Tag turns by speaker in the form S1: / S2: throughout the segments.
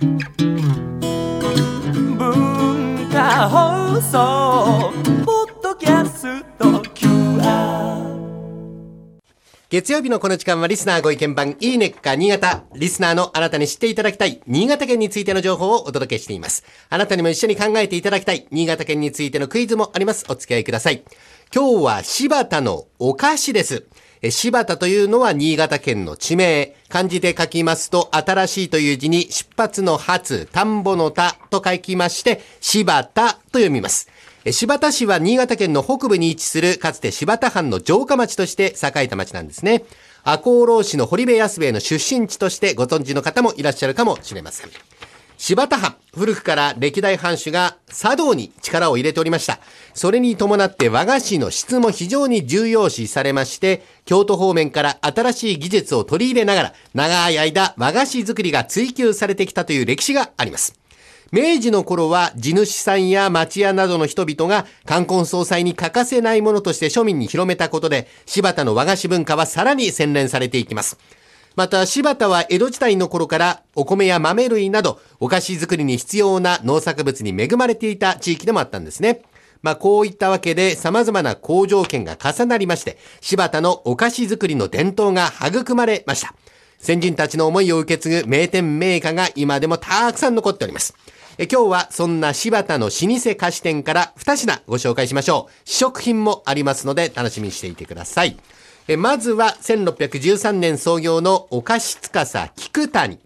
S1: 文化放送ポッドキャスト QR
S2: 月曜日のこの時間はリスナーご意見番いいねっか新潟。リスナーのあなたに知っていただきたい新潟県についての情報をお届けしています。あなたにも一緒に考えていただきたい新潟県についてのクイズもあります。お付き合いください。今日は柴田のお菓子です。柴田というのは新潟県の地名。漢字で書きますと、新しいという字に出発の発、田んぼの田と書きまして、柴田と読みます。柴田市は新潟県の北部に位置するかつて柴田藩の城下町として栄えた町なんですね。赤穂浪士の堀部安兵衛の出身地としてご存知の方もいらっしゃるかもしれません。柴田藩、古くから歴代藩主が茶道に力を入れておりました。それに伴って和菓子の質も非常に重要視されまして、京都方面から新しい技術を取り入れながら、長い間和菓子作りが追求されてきたという歴史があります。明治の頃は地主さんや町屋などの人々が冠婚葬祭に欠かせないものとして庶民に広めたことで、柴田の和菓子文化はさらに洗練されていきます。また柴田は江戸時代の頃からお米や豆類などお菓子作りに必要な農作物に恵まれていた地域でもあったんですね。まあこういったわけで様々な好条件が重なりまして、柴田のお菓子作りの伝統が育まれました。先人たちの思いを受け継ぐ名店名家が今でもたくさん残っております。え今日はそんな柴田の老舗菓子店から2品ご紹介しましょう。試食品もありますので楽しみにしていてください。えまずは1613年創業のお菓子司菊谷。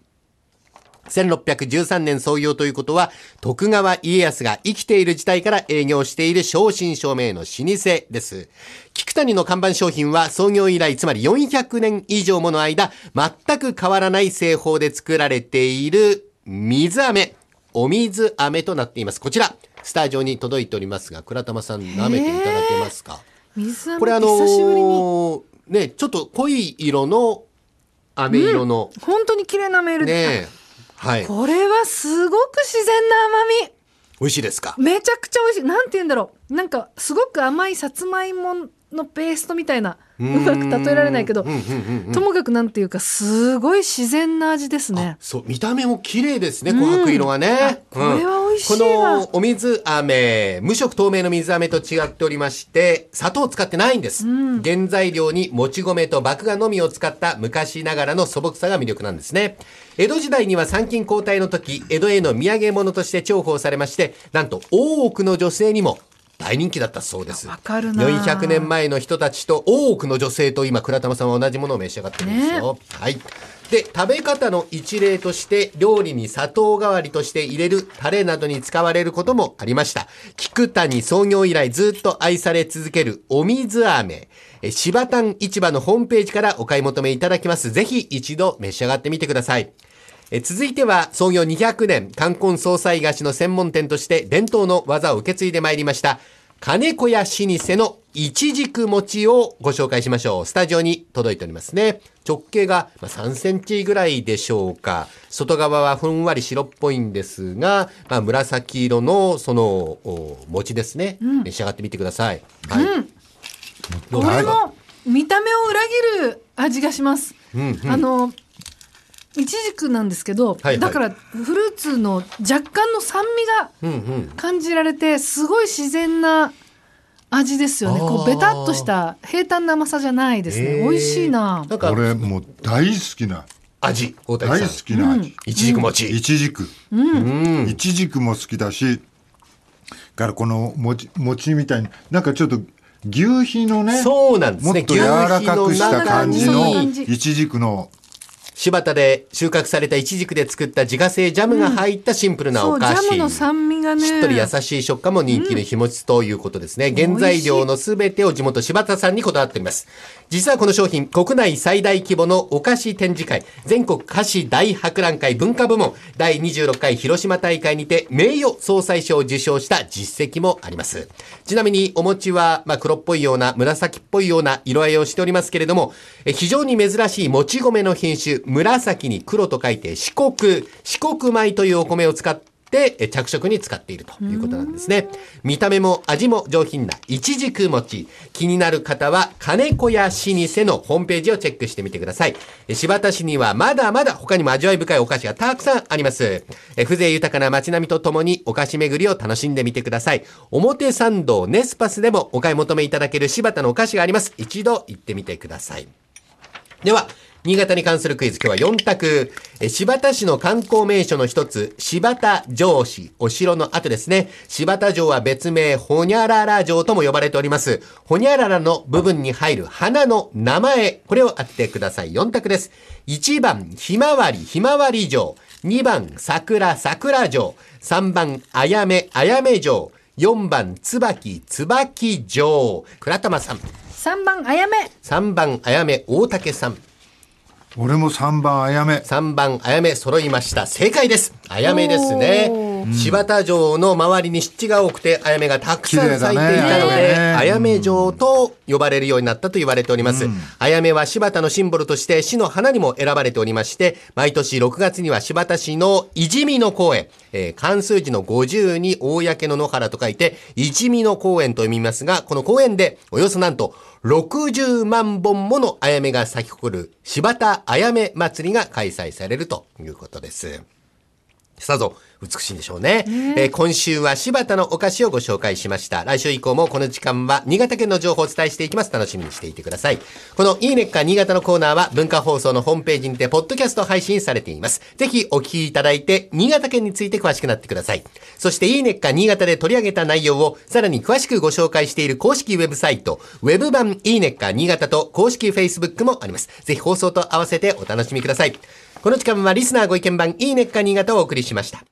S2: 1613年創業ということは、徳川家康が生きている時代から営業している正真正銘の老舗です。菊谷の看板商品は創業以来、つまり400年以上もの間、全く変わらない製法で作られている水飴。お水飴となっています。こちら、スタジオに届いておりますが、倉玉さん舐めていただけますか？
S3: 水飴
S2: これあの
S3: 久しぶりに
S2: ーね、ちょっと濃い色の飴色の、
S3: 本当に綺麗なメール
S2: ねはい。
S3: これはすごく自然な甘
S2: 美味しいですか？
S3: みめちゃくちゃ美味しい。なんて言うんだろう。なんかすごく甘いさつまいものペーストみたいな。うまく例えられないけど。
S2: うんうんうんうん。
S3: ともかくなんていうかすごい自然な味ですね。
S2: そう、見た目も綺麗ですね、琥珀色がね。
S3: あこれは
S2: このお水飴、無色透明の水飴と違っておりまして、砂糖を使ってないんです。原材料にもち米と麦芽のみを使った昔ながらの素朴さが魅力なんですね。江戸時代には参勤交代の時、江戸への土産物として重宝されまして、なんと多くの女性にも大人気だったそうです。
S3: わかるな
S2: 400年前の人たちと多くの女性と今、倉玉さんは同じものを召し上がってるんですよ。はい。で、食べ方の一例として、料理に砂糖代わりとして入れるタレなどに使われることもありました。菊谷創業以来ずっと愛され続けるお水飴。え柴丹市場のホームページからお買い求めいただきます。ぜひ一度召し上がってみてください。え続いては創業200年、冠婚葬祭菓子の専門店として伝統の技を受け継いでまいりました。金子屋老舗のいちじく餅をご紹介しましょう。スタジオに届いておりますね。直径がまあ3センチぐらいでしょうか。外側はふんわり白っぽいんですが、まあ、紫色のそのお餅ですね、召し上がってみてください。はい。どう
S3: こ
S2: ですか
S3: れも見た目を裏切る味がします、
S2: うんうん
S3: あのいちじくなんですけど、
S2: はいはい。
S3: だからフルーツの若干の酸味が。感じられてすごい自然な味ですよね。こうベタっとした平坦な甘さじゃないですね、美味しいな。
S2: なんか
S4: 俺もう大好きな
S2: 味、大
S4: 大好。きな味、
S2: いちじく餅。
S4: いちじく
S2: うん。
S4: いちじくも好きだしからこの餅餅みたいになんかちょっと牛皮のね
S2: そうなんですね。
S4: もっと柔らかくした感じのいちじ。くの
S2: 柴田で収穫されたイチジクで作った自家製ジャムが入ったシンプルなお菓子。
S3: ャムの酸味がね
S2: しっとり優しい食感も人気の日持ちということですね。原材料のすべてを地元柴田さんにこだわっております。実はこの商品、国内最大規模のお菓子展示会、全国菓子大博覧会文化部門、第26回広島大会にて名誉総裁賞を受賞した実績もあります。ちなみにお餅は、まあ、黒っぽいような、紫っぽいような色合いをしておりますけれども、え非常に珍しいもち米の品種、紫に黒と書いて四国、四国米というお米を使ってってえ着色に使っているということなんですね。見た目も味も上品なイチジク餅。気になる方は金子屋老舗のホームページをチェックしてみてください。え柴田市にはまだまだ他にも味わい深いお菓子がたくさんあります。え風情豊かな街並みとともにお菓子巡りを楽しんでみてください。表参道ネスパスでもお買い求めいただける柴田のお菓子があります。一度行ってみてください。では、新潟に関するクイズ、今日は4択。え柴田市の観光名所の一つ、柴田城市、お城の後ですね。柴田城は別名、ほにゃらら城とも呼ばれております。ほにゃららの部分に入る花の名前、これを当ててください。4択です。1番、ひまわり、ひまわり城。2番、桜、桜城。3番、あやめ、あやめ城。4番、つばき、つばき城。倉玉さん。
S3: 3番あやめ
S2: 3番、あやめ、大竹さん。
S4: 俺も3番あやめ。
S2: 3番、あやめ揃いました。正解です。あやめですね
S3: お。
S2: 柴田城の周りに湿地が多くて、あやめがたくさん咲いていたので、
S4: ね
S2: あやめ城と呼ばれるようになったと言われております。あやめは柴田のシンボルとして市の花にも選ばれておりまして、毎年6月には柴田市のいじみの公園、えー関数字の50に公の野原と書いて、いじみの公園と読みますが、この公園でおよそなんと60万本ものあやめが咲き誇る柴田あやめ祭りが開催されるということです。さぞ美しいんでしょうね。えー今週は柴田のお菓子をご紹介しました。来週以降もこの時間は新潟県の情報をお伝えしていきます。楽しみにしていてください。このいいねっか新潟のコーナーは文化放送のホームページにてポッドキャスト配信されています。ぜひお聞きいただいて新潟県について詳しくなってください。そしていいねっか新潟で取り上げた内容をさらに詳しくご紹介している公式ウェブサイト、ウェブ版いいねっか新潟と公式 Facebook もあります。ぜひ放送と合わせてお楽しみください。この時間はリスナーご意見番いいねっか新潟をお送りしました。